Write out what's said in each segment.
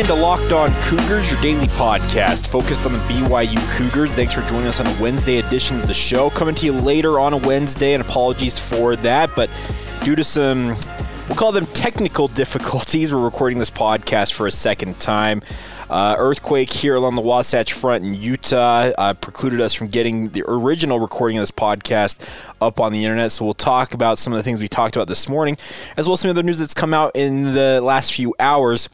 Into Locked On Cougars, your daily podcast focused on the BYU Cougars. Thanks for joining us on a Wednesday edition of the show. Coming to you later on a Wednesday, and apologies for that, but due to some, we'll call them technical difficulties, we're recording this podcast for a second time. Uh, earthquake here along the Wasatch Front in Utah uh, precluded us from getting the original recording of this podcast up on the internet. So we'll talk about some of the things we talked about this morning, as well as some other news that's come out in the last few hours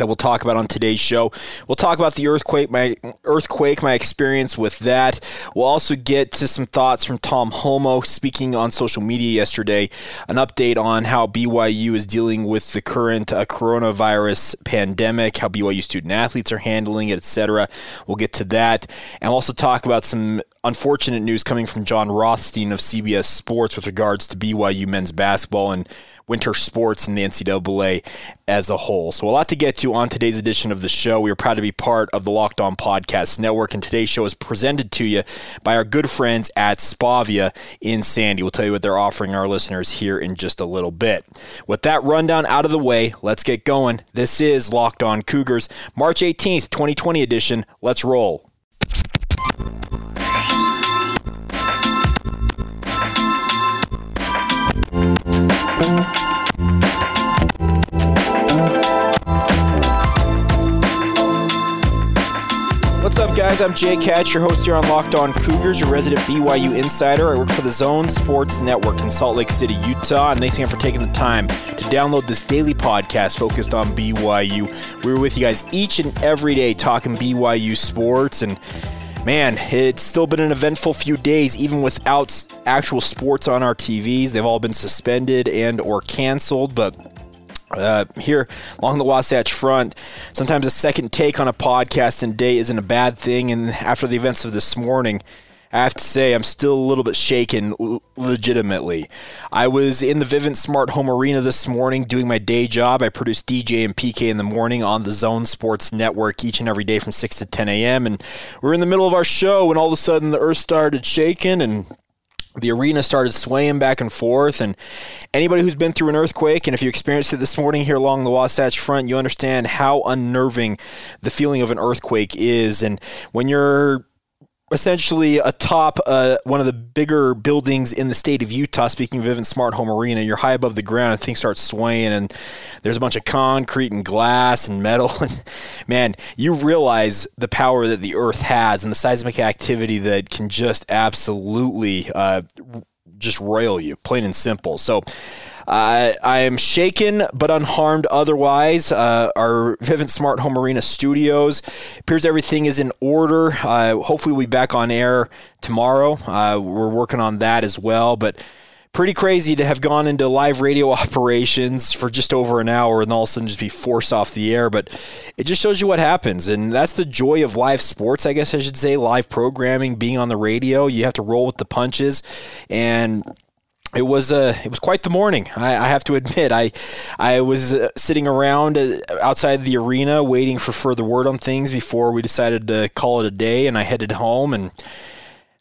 that we'll talk about on today's show. We'll talk about the earthquake, my earthquake, my experience with that. We'll also get to some thoughts from Tom Holmoe speaking on social media yesterday, an update on how BYU is dealing with the current uh, coronavirus pandemic, how BYU student athletes are handling it, etc. We'll get to that, and we'll also talk about some unfortunate news coming from Jon Rothstein of CBS Sports with regards to BYU men's basketball and winter sports in the NCAA as a whole. So, a lot to get to on today's edition of the show. We are proud to be part of the Locked On Podcast Network, and today's show is presented to you by our good friends at Spavia in Sandy. We'll tell you what they're offering our listeners here in just a little bit. With that rundown out of the way, let's get going. This is Locked On Cougars, March 18th, 2020 edition. Let's roll. What's up, guys? I'm Jake Hatch, your host here on Locked On Cougars, your resident BYU insider. I work for the Zone Sports Network in Salt Lake City, Utah, and thanks again for taking the time to download this daily podcast focused on BYU. We're with you guys each and every day talking BYU sports and man, it's still been an eventful few days, even without actual sports on our TVs. They've all been suspended and or canceled, but uh, here along the Wasatch Front, sometimes a second take on a podcast in day isn't a bad thing. And after the events of this morning, I have to say I'm still a little bit shaken legitimately. I was in the Vivint Smart Home Arena this morning doing my day job. I produce DJ and PK in the morning on the Zone Sports Network each and every day from 6 to 10 a.m. And we're in the middle of our show and all of a sudden the earth started shaking and the arena started swaying back and forth and anybody who's been through an earthquake and if you experienced it this morning here along the wasatch front you understand how unnerving the feeling of an earthquake is and when you're essentially atop uh, one of the bigger buildings in the state of Utah. Speaking of Vivint Smart Home Arena, you're high above the ground and things start swaying, and there's a bunch of concrete and glass and metal. And man, you realize the power that the Earth has and the seismic activity that can just absolutely uh, just roil you, plain and simple. So. I am shaken but unharmed otherwise. Uh, our Vivint Smart Home Arena studios appears everything is in order. Uh, hopefully, we'll be back on air tomorrow. Uh, we're working on that as well, but pretty crazy to have gone into live radio operations for just over an hour and all of a sudden just be forced off the air. But it just shows you what happens. And that's the joy of live sports, I guess I should say, live programming, being on the radio. You have to roll with the punches. And it was uh, it was quite the morning. I, I have to admit. I I was uh, sitting around uh, outside the arena waiting for further word on things before we decided to call it a day, and I headed home. And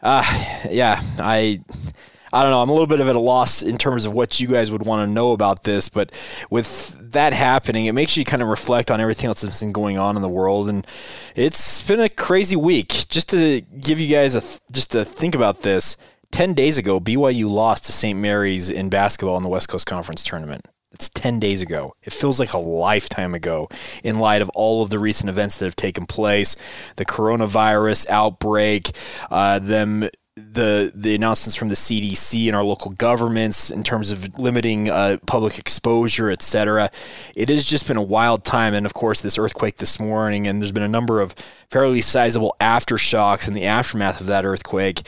uh, yeah, I I don't know. I'm a little bit of at a loss in terms of what you guys would want to know about this, but with that happening, it makes you kind of reflect on everything else that's been going on in the world, and it's been a crazy week. Just to give you guys a just to think about this. 10 days ago, BYU lost to St. Mary's in basketball in the West Coast Conference tournament. It's 10 days ago. It feels like a lifetime ago in light of all of the recent events that have taken place the coronavirus outbreak, uh, them the the announcements from the CDC and our local governments in terms of limiting uh, public exposure, et cetera. It has just been a wild time, and of course, this earthquake this morning, and there's been a number of fairly sizable aftershocks in the aftermath of that earthquake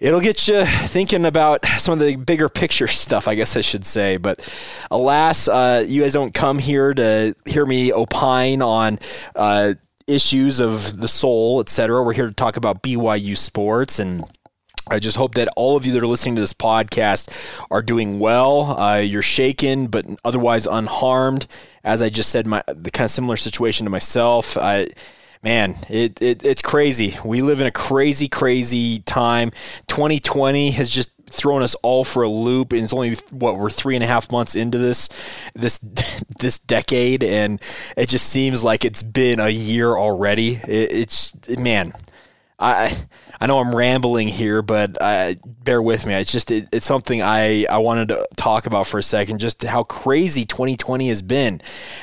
it'll get you thinking about some of the bigger picture stuff, I guess I should say. But alas, uh, you guys don't come here to hear me opine on. Uh, issues of the soul, etc. We're here to talk about BYU sports and. I just hope that all of you that are listening to this podcast are doing well. Uh, you're shaken, but otherwise unharmed. As I just said, my the kind of similar situation to myself. I, man, it, it it's crazy. We live in a crazy, crazy time. 2020 has just thrown us all for a loop and it's only what we're three and a half months into this this this decade and it just seems like it's been a year already it, it's man i I know I'm rambling here, but uh, bear with me. It's just it, it's something I, I wanted to talk about for a second. Just how crazy 2020 has been.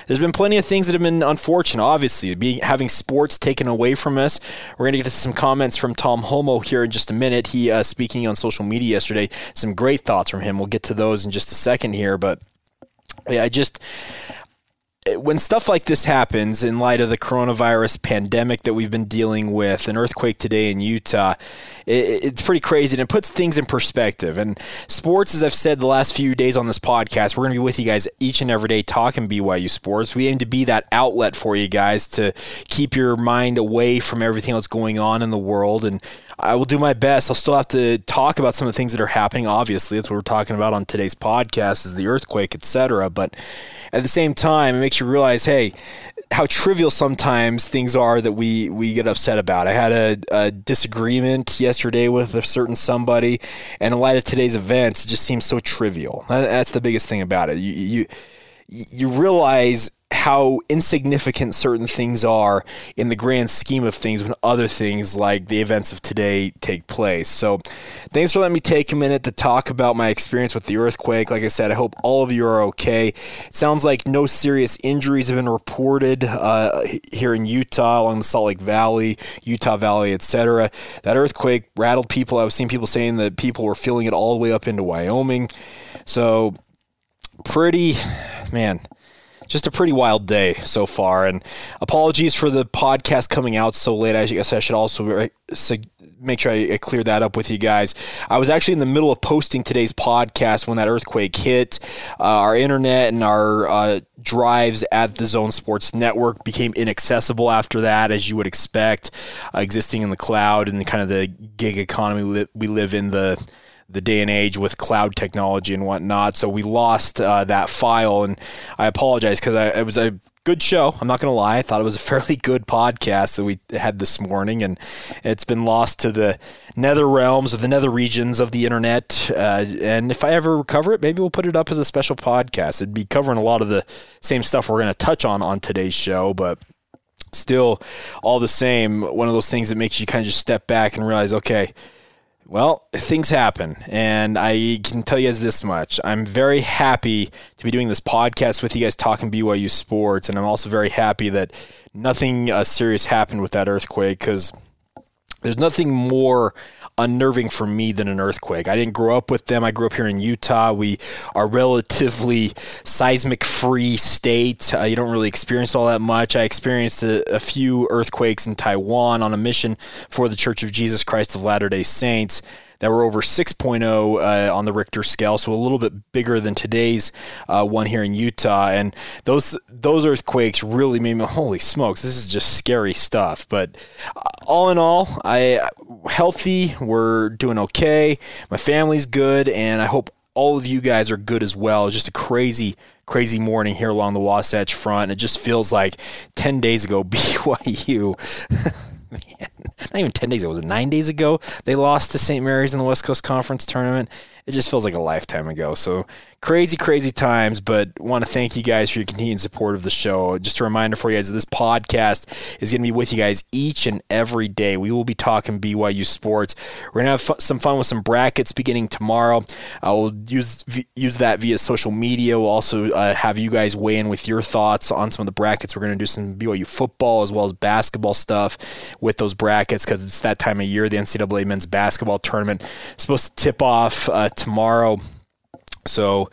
There's been plenty of things that have been unfortunate. Obviously, being having sports taken away from us. We're gonna get to some comments from Tom Holmoe here in just a minute. He uh, speaking on social media yesterday. Some great thoughts from him. We'll get to those in just a second here, but yeah, I just when stuff like this happens in light of the coronavirus pandemic that we've been dealing with, an earthquake today in Utah, it, it's pretty crazy and it puts things in perspective. And sports, as I've said the last few days on this podcast, we're going to be with you guys each and every day talking BYU sports. We aim to be that outlet for you guys to keep your mind away from everything that's going on in the world. And I will do my best. I'll still have to talk about some of the things that are happening. Obviously, that's what we're talking about on today's podcast is the earthquake, etc. But at the same time, it makes you realize, hey, how trivial sometimes things are that we we get upset about. I had a, a, disagreement yesterday with a certain somebody, and in light of today's events, it just seems so trivial. That's the biggest thing about it. You you you realize how insignificant certain things are in the grand scheme of things when other things like the events of today take place. So, thanks for letting me take a minute to talk about my experience with the earthquake. Like I said, I hope all of you are okay. It sounds like no serious injuries have been reported uh, here in Utah, along the Salt Lake Valley, Utah Valley, etc. That earthquake rattled people. I was seeing people saying that people were feeling it all the way up into Wyoming. So, pretty, man just a pretty wild day so far. And apologies for the podcast coming out so late. I guess I should also make sure I clear that up with you guys. I was actually in the middle of posting today's podcast when that earthquake hit. Uh, our internet and our uh, drives at the Zone Sports Network became inaccessible after that, as you would expect, uh, existing in the cloud and kind of the gig economy we live in the the day and age with cloud technology and whatnot. So we lost uh, that file, and I apologize because it was a good show. I'm not going to lie. I thought it was a fairly good podcast that we had this morning, and it's been lost to the nether realms or the nether regions of the internet. Uh, and if I ever recover it, maybe we'll put it up as a special podcast. It'd be covering a lot of the same stuff we're going to touch on on today's show, but still, all the same, one of those things that makes you kind of just step back and realize, okay well, things happen, and I can tell you guys this much. I'm very happy to be doing this podcast with you guys talking BYU sports, and I'm also very happy that nothing uh, serious happened with that earthquake because there's nothing more unnerving for me than an earthquake. I didn't grow up with them. I grew up here in Utah. We are relatively seismic free state. Uh, you don't really experience all that much. I experienced a, a, few earthquakes in Taiwan on a mission for the Church of Jesus Christ of Latter-day Saints that were over 6.0 uh, on the Richter scale, so a little bit bigger than today's uh, one here in Utah. And those those earthquakes really made me holy smokes, this is just scary stuff. But uh, all in all, I healthy. We're doing okay. My family's good, and I hope all of you guys are good as well. Just a crazy, crazy morning here along the Wasatch Front. It just feels like 10 days ago, BYU. Not even 10 days ago, was it nine days ago? They lost to St. Mary's in the West Coast Conference tournament. It just feels like a lifetime ago. So crazy, crazy times, but want to thank you guys for your continued support of the show. Just a reminder for you guys that this podcast is going to be with you guys each and every day. We will be talking BYU sports. We're going to have some fun with some brackets beginning tomorrow. I will use use that via social media. We'll also uh, have you guys weigh in with your thoughts on some of the brackets. We're going to do some BYU football as well as basketball stuff with those brackets because it's that time of year. The NCAA men's basketball tournament is supposed to tip off uh, tomorrow. So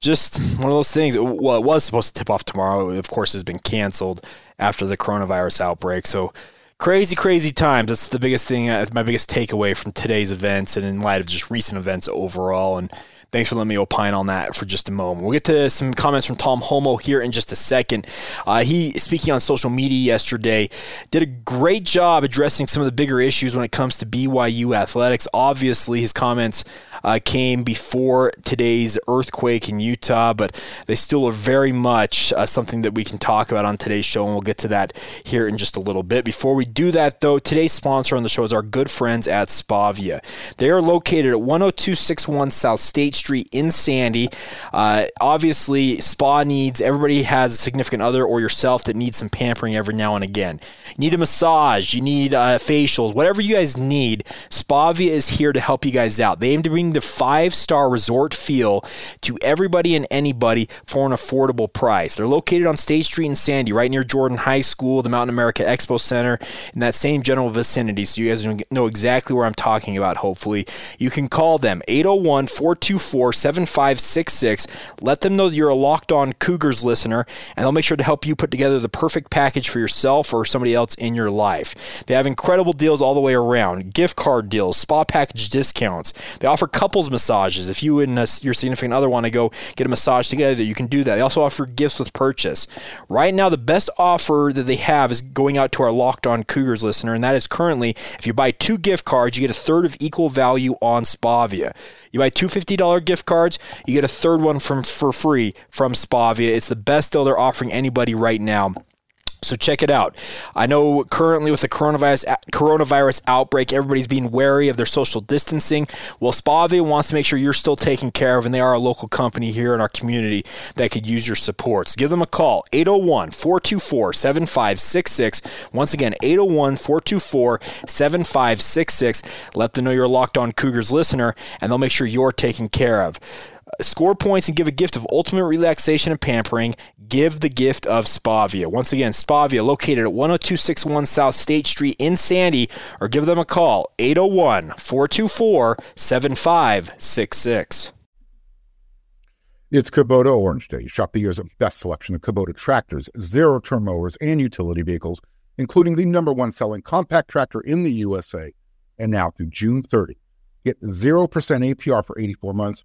just one of those things. Well, it was supposed to tip off tomorrow. Of course, has been canceled after the coronavirus outbreak. So crazy, crazy times. That's the biggest thing. Uh, my biggest takeaway from today's events, and in light of just recent events overall, and thanks for letting me opine on that for just a moment. We'll get to some comments from Tom Holmoe here in just a second. Uh, he, speaking on social media yesterday, did a great job addressing some of the bigger issues when it comes to BYU athletics. Obviously, his comments uh, came before today's earthquake in Utah, but they still are very much uh, something that we can talk about on today's show, and we'll get to that here in just a little bit. Before we do that, though, today's sponsor on the show is our good friends at Spavia. They are located at 10261 South State Street in Sandy. Uh, obviously, spa needs, everybody has a significant other or yourself that needs some pampering every now and again. You need a massage, you need uh, facials, whatever you guys need, Spavia is here to help you guys out. They aim to bring the five star resort feel to everybody and anybody for an affordable price. They're located on State Street in Sandy, right near Jordan High School, the Mountain America Expo Center, in that same general vicinity. So you guys know exactly where I'm talking about, hopefully. You can call them 801 424 7566. Let them know you're a locked on Cougars listener, and they'll make sure to help you put together the perfect package for yourself or somebody else in your life. They have incredible deals all the way around gift card deals, spa package discounts. They offer couples massages. If you and uh, your significant other want to go get a massage together, you can do that. They also offer gifts with purchase. Right now, the best offer that they have is going out to our Locked On Cougars listener, and that is currently if you buy two gift cards, you get a third of equal value on Spavia. You buy two $50 gift cards, you get a third one from for free from Spavia. It's the best deal they're offering anybody right now. So check it out. I know currently with the coronavirus coronavirus outbreak, everybody's being wary of their social distancing. Well, Spavia wants to make sure you're still taken care of, and they are a local company here in our community that could use your support. So give them a call, 801-424-7566. Once again, 801-424-7566. Let them know you're a Locked On Cougars listener, and they'll make sure you're taken care of score points and give a gift of ultimate relaxation and pampering give the gift of Spavia. Once again, Spavia located at 10261 South State Street in Sandy, or give them a call 801 424 7566. It's Kubota Orange Day. Shop the year's best selection of Kubota tractors, zero turn mowers, and utility vehicles, including the number one selling compact tractor in the USA. And now through June 30, get 0% APR for 84 months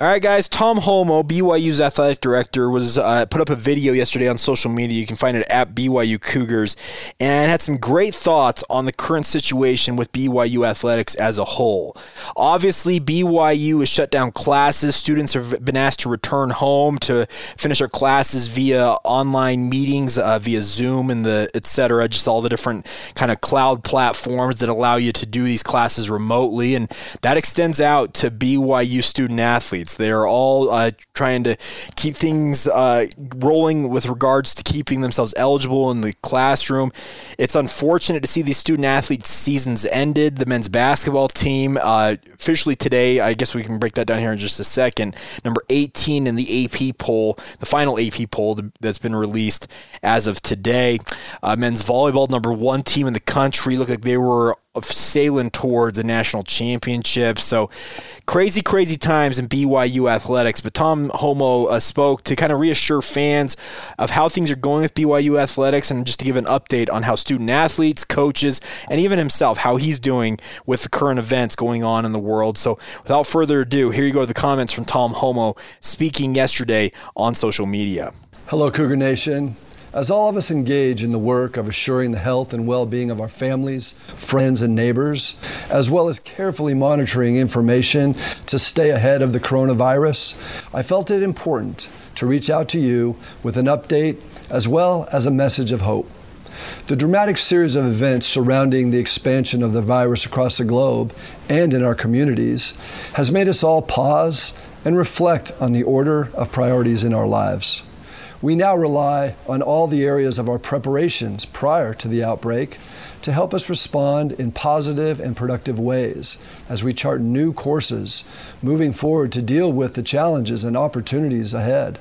All right, guys. Tom Holmoe, BYU's athletic director, was uh, put up a video yesterday on social media. You can find it at BYU Cougars, and had some great thoughts on the current situation with BYU athletics as a whole. Obviously, BYU has shut down classes. Students have been asked to return home to finish their classes via online meetings, uh, via Zoom, and the etc. Just all the different kind of cloud platforms that allow you to do these classes remotely, and that extends out to BYU student athletes. They are all uh, trying to keep things uh, rolling with regards to keeping themselves eligible in the classroom. It's unfortunate to see these student athletes' seasons ended. The men's basketball team uh, officially today, I guess we can break that down here in just a second. Number 18 in the AP poll, the final AP poll that's been released as of today. Uh, men's volleyball, number one team in the country, looked like they were of sailing towards a national championship. So crazy, crazy times in BYU athletics. But Tom Holmoe uh, spoke to kind of reassure fans of how things are going with BYU athletics and just to give an update on how student athletes, coaches, and even himself, how he's doing with the current events going on in the world. So without further ado, here you go the comments from Tom Holmoe speaking yesterday on social media. Hello, Cougar Nation. As all of us engage in the work of assuring the health and well being of our families, friends, and neighbors, as well as carefully monitoring information to stay ahead of the coronavirus, I felt it important to reach out to you with an update as well as a message of hope. The dramatic series of events surrounding the expansion of the virus across the globe and in our communities has made us all pause and reflect on the order of priorities in our lives. We now rely on all the areas of our preparations prior to the outbreak to help us respond in positive and productive ways as we chart new courses moving forward to deal with the challenges and opportunities ahead.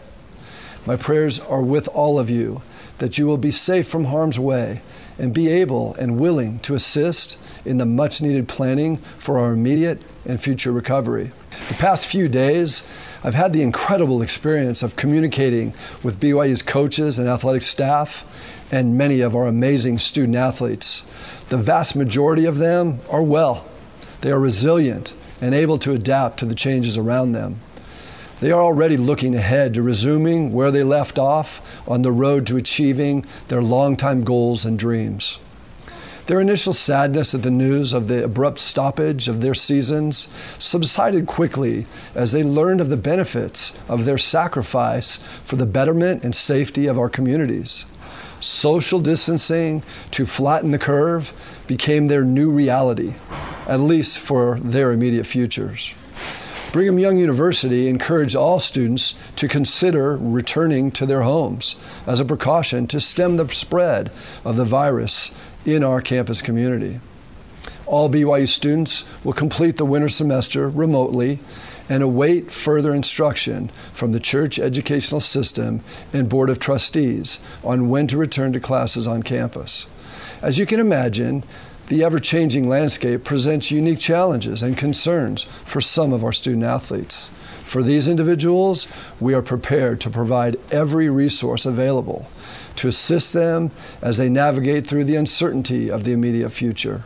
My prayers are with all of you that you will be safe from harm's way and be able and willing to assist in the much needed planning for our immediate and future recovery. The past few days, I've had the incredible experience of communicating with BYU's coaches and athletic staff and many of our amazing student athletes. The vast majority of them are well. They are resilient and able to adapt to the changes around them. They are already looking ahead to resuming where they left off on the road to achieving their longtime goals and dreams. Their initial sadness at the news of the abrupt stoppage of their seasons subsided quickly as they learned of the benefits of their sacrifice for the betterment and safety of our communities. Social distancing to flatten the curve became their new reality, at least for their immediate futures. Brigham Young University encouraged all students to consider returning to their homes as a precaution to stem the spread of the virus in our campus community. All BYU students will complete the winter semester remotely and await further instruction from the church educational system and Board of Trustees on when to return to classes on campus. As you can imagine, the ever changing landscape presents unique challenges and concerns for some of our student athletes. For these individuals, we are prepared to provide every resource available to assist them as they navigate through the uncertainty of the immediate future.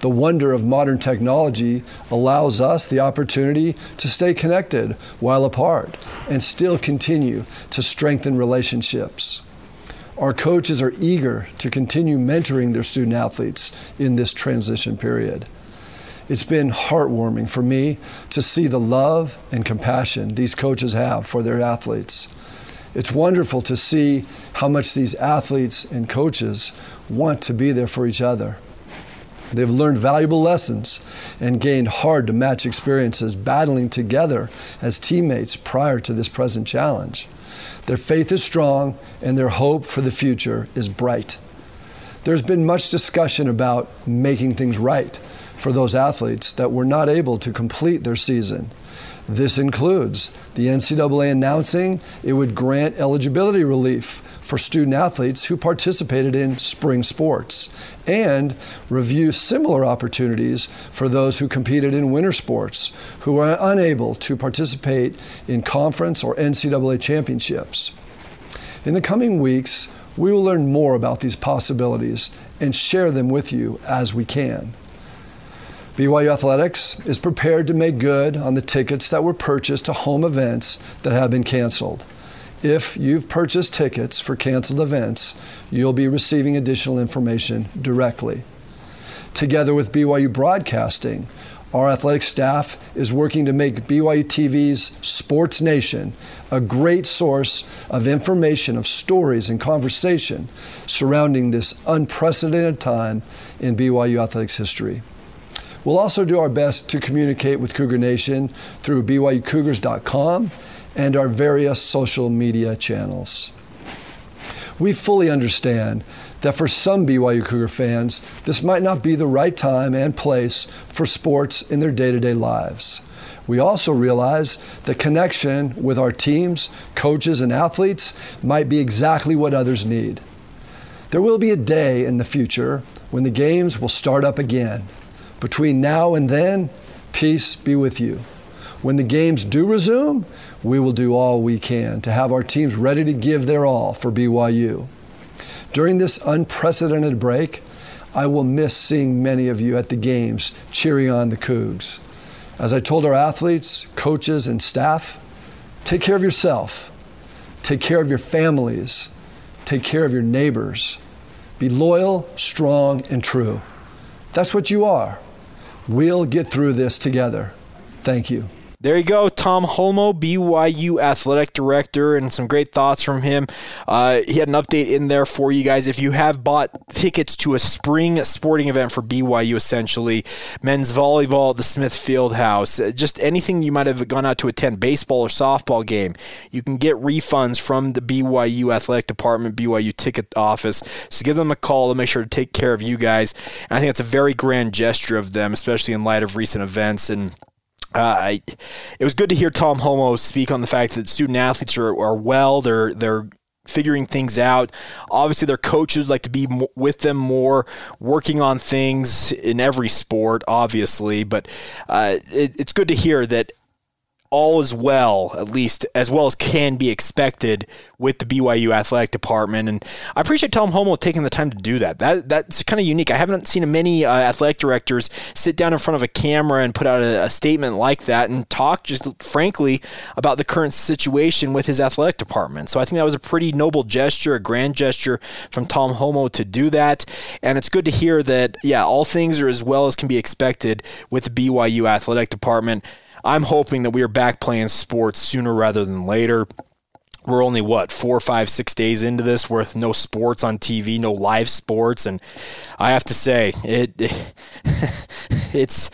The wonder of modern technology allows us the opportunity to stay connected while apart and still continue to strengthen relationships. Our coaches are eager to continue mentoring their student athletes in this transition period. It's been heartwarming for me to see the love and compassion these coaches have for their athletes. It's wonderful to see how much these athletes and coaches want to be there for each other. They've learned valuable lessons and gained hard to match experiences battling together as teammates prior to this present challenge. Their faith is strong and their hope for the future is bright. There's been much discussion about making things right for those athletes that were not able to complete their season. This includes the NCAA announcing it would grant eligibility relief for student athletes who participated in spring sports and review similar opportunities for those who competed in winter sports who are unable to participate in conference or NCAA championships. In the coming weeks, we will learn more about these possibilities and share them with you as we can. BYU Athletics is prepared to make good on the tickets that were purchased to home events that have been canceled. If you've purchased tickets for canceled events, you'll be receiving additional information directly. Together with BYU Broadcasting, our athletic staff is working to make BYU TV's Sports Nation a great source of information, of stories, and conversation surrounding this unprecedented time in BYU athletics history. We'll also do our best to communicate with Cougar Nation through BYUCougars.com and our various social media channels. We fully understand that for some BYU Cougar fans, this might not be the right time and place for sports in their day to day lives. We also realize the connection with our teams, coaches, and athletes might be exactly what others need. There will be a day in the future when the games will start up again. Between now and then, peace be with you. When the games do resume, we will do all we can to have our teams ready to give their all for BYU. During this unprecedented break, I will miss seeing many of you at the games cheering on the Cougs. As I told our athletes, coaches, and staff, take care of yourself, take care of your families, take care of your neighbors. Be loyal, strong, and true. That's what you are. We'll get through this together. Thank you. There you go, Tom Holmoe, BYU athletic director, and some great thoughts from him. Uh, he had an update in there for you guys. If you have bought tickets to a spring sporting event for BYU, essentially men's volleyball at the Smith Field House, uh, just anything you might have gone out to attend, baseball or softball game, you can get refunds from the BYU athletic department, BYU ticket office. So give them a call to make sure to take care of you guys. And I think it's a very grand gesture of them, especially in light of recent events and uh, it was good to hear Tom Holmoe speak on the fact that student athletes are, are well. They're they're figuring things out. Obviously, their coaches like to be with them more, working on things in every sport, obviously. But uh, it, it's good to hear that all is well, at least as well as can be expected with the BYU athletic department. And I appreciate Tom Holmoe taking the time to do that. That that's kind of unique. I haven't seen many uh, athletic directors sit down in front of a camera and put out a, a, statement like that and talk just frankly about the current situation with his athletic department. So I think that was a pretty noble gesture, a grand gesture from Tom Holmoe to do that. And it's good to hear that yeah, all things are as well as can be expected with the BYU athletic department. I'm hoping that we are back playing sports sooner rather than later. We're only what four, five, six days into this with no sports on TV, no live sports, and I have to say it, it it's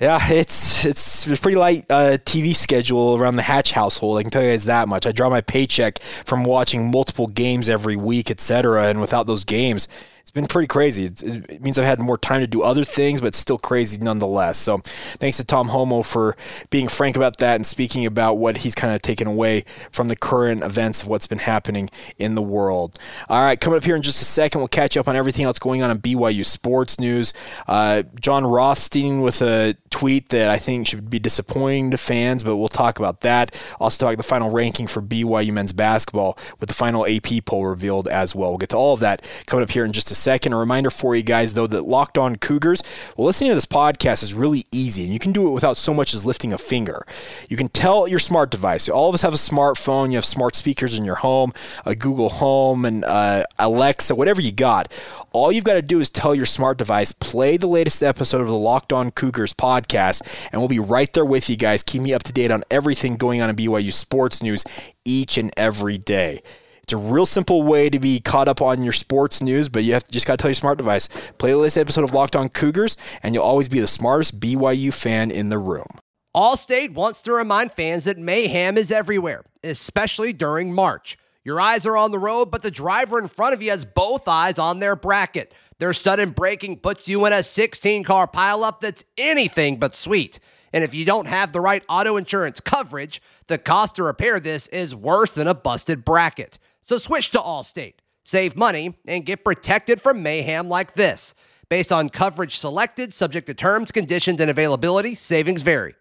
yeah, it's it's a pretty light uh, TV schedule around the Hatch household. I can tell you guys that much. I draw my paycheck from watching multiple games every week, etc. And without those games, it's been pretty crazy. It, means I've had more time to do other things, but still crazy nonetheless. So thanks to Tom Holmoe for being frank about that and speaking about what he's kind of taken away from the current events of what's been happening in the world. All right, coming up here in just a second, we'll catch up on everything else going on in BYU sports news. Uh, Jon Rothstein with a tweet that I think should be disappointing to fans, but we'll talk about that. Also talk the final ranking for BYU men's basketball with the final AP poll revealed as well. We'll get to all of that coming up here in just a second. A reminder for you guys, though, that Locked On Cougars, well, listening to this podcast is really easy, and you can do it without so much as lifting a finger. You can tell your smart device. All of us have a smartphone. You have smart speakers in your home, a Google Home, and uh, Alexa, whatever you got. All you've got to do is tell your smart device, play the latest episode of the Locked On Cougars podcast, and we'll be right there with you guys. Keep me up to date on everything going on in BYU sports news each and every day. It's a real simple way to be caught up on your sports news, but you have to, just got to tell your smart device. Play episode of Locked On Cougars, and you'll always be the smartest BYU fan in the room. Allstate wants to remind fans that mayhem is everywhere, especially during March. Your eyes are on the road, but the driver in front of you has both eyes on their bracket. Their sudden braking puts you in a 16 car pileup that's anything but sweet. And if you don't have the right auto insurance coverage, the cost to repair this is worse than a busted bracket. So switch to Allstate, save money, and get protected from mayhem like this. Based on coverage selected, subject to terms, conditions, and availability, savings vary.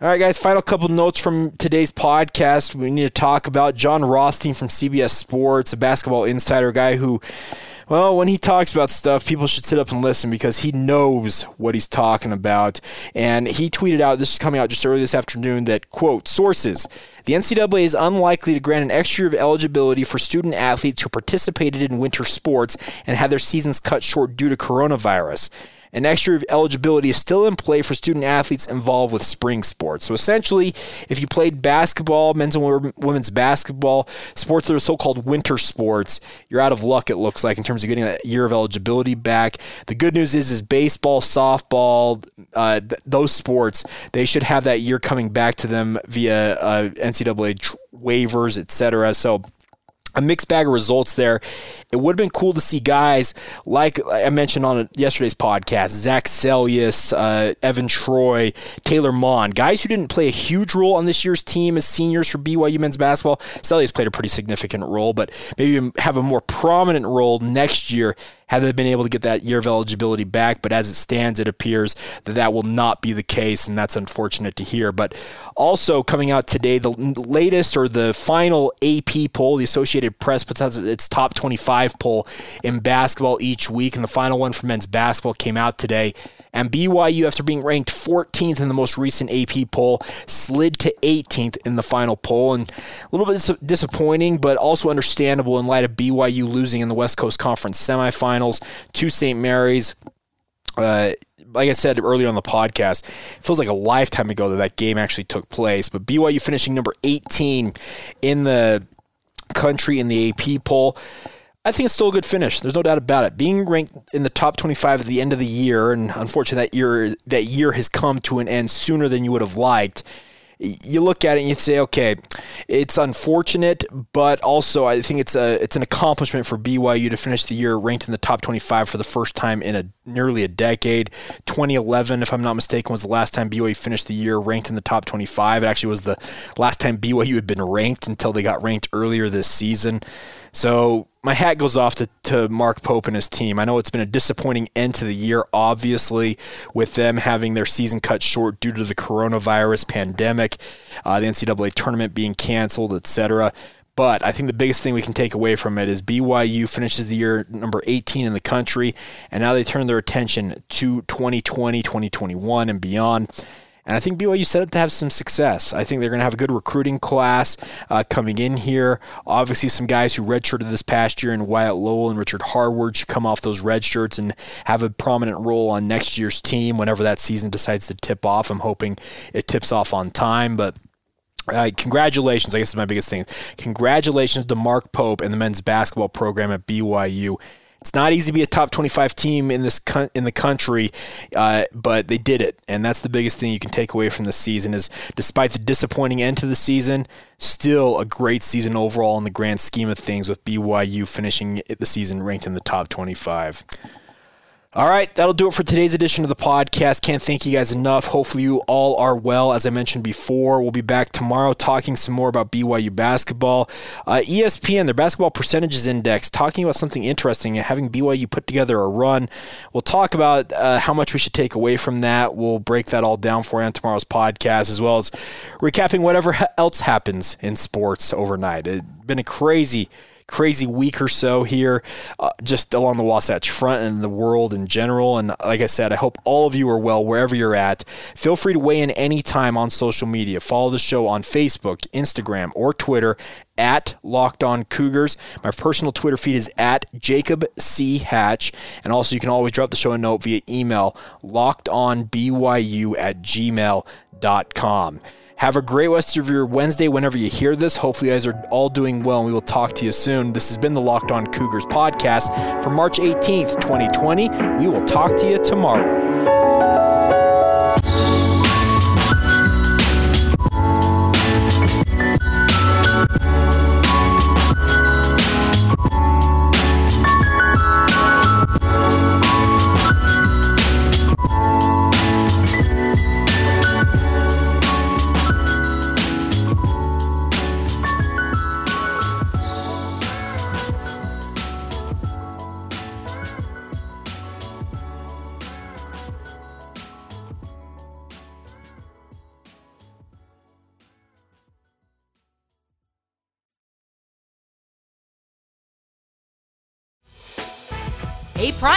All right, guys, final couple notes from today's podcast. We need to talk about Jon Rothstein from CBS Sports, a basketball insider guy who well, when he talks about stuff, people should sit up and listen because he knows what he's talking about. And he tweeted out, this is coming out just early this afternoon, that, quote, sources, the NCAA is unlikely to grant an extra year of eligibility for student athletes who participated in winter sports and had their seasons cut short due to coronavirus an extra year of eligibility is still in play for student athletes involved with spring sports. So essentially, if you played basketball, men's and women's basketball, sports that are so called winter sports, you're out of luck, it looks like, in terms of getting that year of eligibility back. The good news is, is baseball, softball, uh, th- those sports, they should have that year coming back to them via uh, NCAA waivers, etc. So a mixed bag of results there. It would have been cool to see guys like I mentioned on yesterday's podcast, Zach Seljaas, uh, Evan Troy, Taylor Maughan, guys who didn't play a huge role on this year's team as seniors for BYU men's basketball. Seljaas played a pretty significant role, but maybe have a more prominent role next year had they been able to get that year of eligibility back. But as it stands, it appears that that will not be the case, and that's unfortunate to hear. But also coming out today, the latest or the final AP poll, the Associated Press puts out its top 25 poll in basketball each week, and the final one for men's basketball came out today. And BYU, after being ranked 14th in the most recent AP poll, slid to 18th in the final poll. And a little bit disappointing, but also understandable in light of BYU losing in the West Coast Conference semifinals to St. Mary's. Uh, like I said earlier on the podcast, it feels like a lifetime ago that that game actually took place. But BYU finishing number 18 in the country in the AP poll. I think it's still a good finish. There's no doubt about it. Being ranked in the top 25 at the end of the year, and unfortunately that year that year has come to an end sooner than you would have liked. you look at it and you say, okay, it's unfortunate, but also I think it's a it's an accomplishment for BYU to finish the year ranked in the top 25 for the first time in a nearly a decade. 2011, if I'm not mistaken, was the last time BYU finished the year ranked in the top 25. It actually was the last time BYU had been ranked until they got ranked earlier this season. So my hat goes off to, to Mark Pope and his team. I know it's been a disappointing end to the year, obviously, with them having their season cut short due to the coronavirus pandemic, uh, the NCAA tournament being canceled, etc. But I think the biggest thing we can take away from it is BYU finishes the year number 18 in the country, and now they turn their attention to 2020, 2021, and beyond. And I think BYU set up to have some success. I think they're going to have a good recruiting class uh, coming in here. Obviously, some guys who redshirted this past year and Wyatt Lowell and Richard Harward should come off those red shirts and have a prominent role on next year's team whenever that season decides to tip off. I'm hoping it tips off on time, but uh, congratulations, I guess is my biggest thing. Congratulations to Mark Pope and the men's basketball program at BYU. It's not easy to be a top 25 team in this in the country, uh, but they did it, and that's the biggest thing you can take away from the season. Is despite the disappointing end to the season, still a great season overall in the grand scheme of things, with BYU finishing the season ranked in the top 25. All right, that'll do it for today's edition of the podcast. Can't thank you guys enough. Hopefully, you all are well. As I mentioned before, we'll be back tomorrow talking some more about BYU basketball. Uh, ESPN, their basketball percentages index, talking about something interesting and having BYU put together a run. We'll talk about uh, how much we should take away from that. We'll break that all down for you on tomorrow's podcast, as well as recapping whatever else happens in sports overnight. It's been a crazy crazy week or so here, uh, just along the Wasatch Front and the world in general. And like I said, I hope all of you are well wherever you're at. Feel free to weigh in anytime on social media. Follow the show on Facebook, Instagram, or Twitter at Locked On Cougars. My personal Twitter feed is at Jacob C. Hatch. And also, you can always drop the show a note via email, lockedonbyu at gmail.com. Have a great rest of your Wednesday whenever you hear this. Hopefully, you guys are all doing well, and we will talk to you soon. This has been the Locked On Cougars podcast for March 18th, 2020. We will talk to you tomorrow.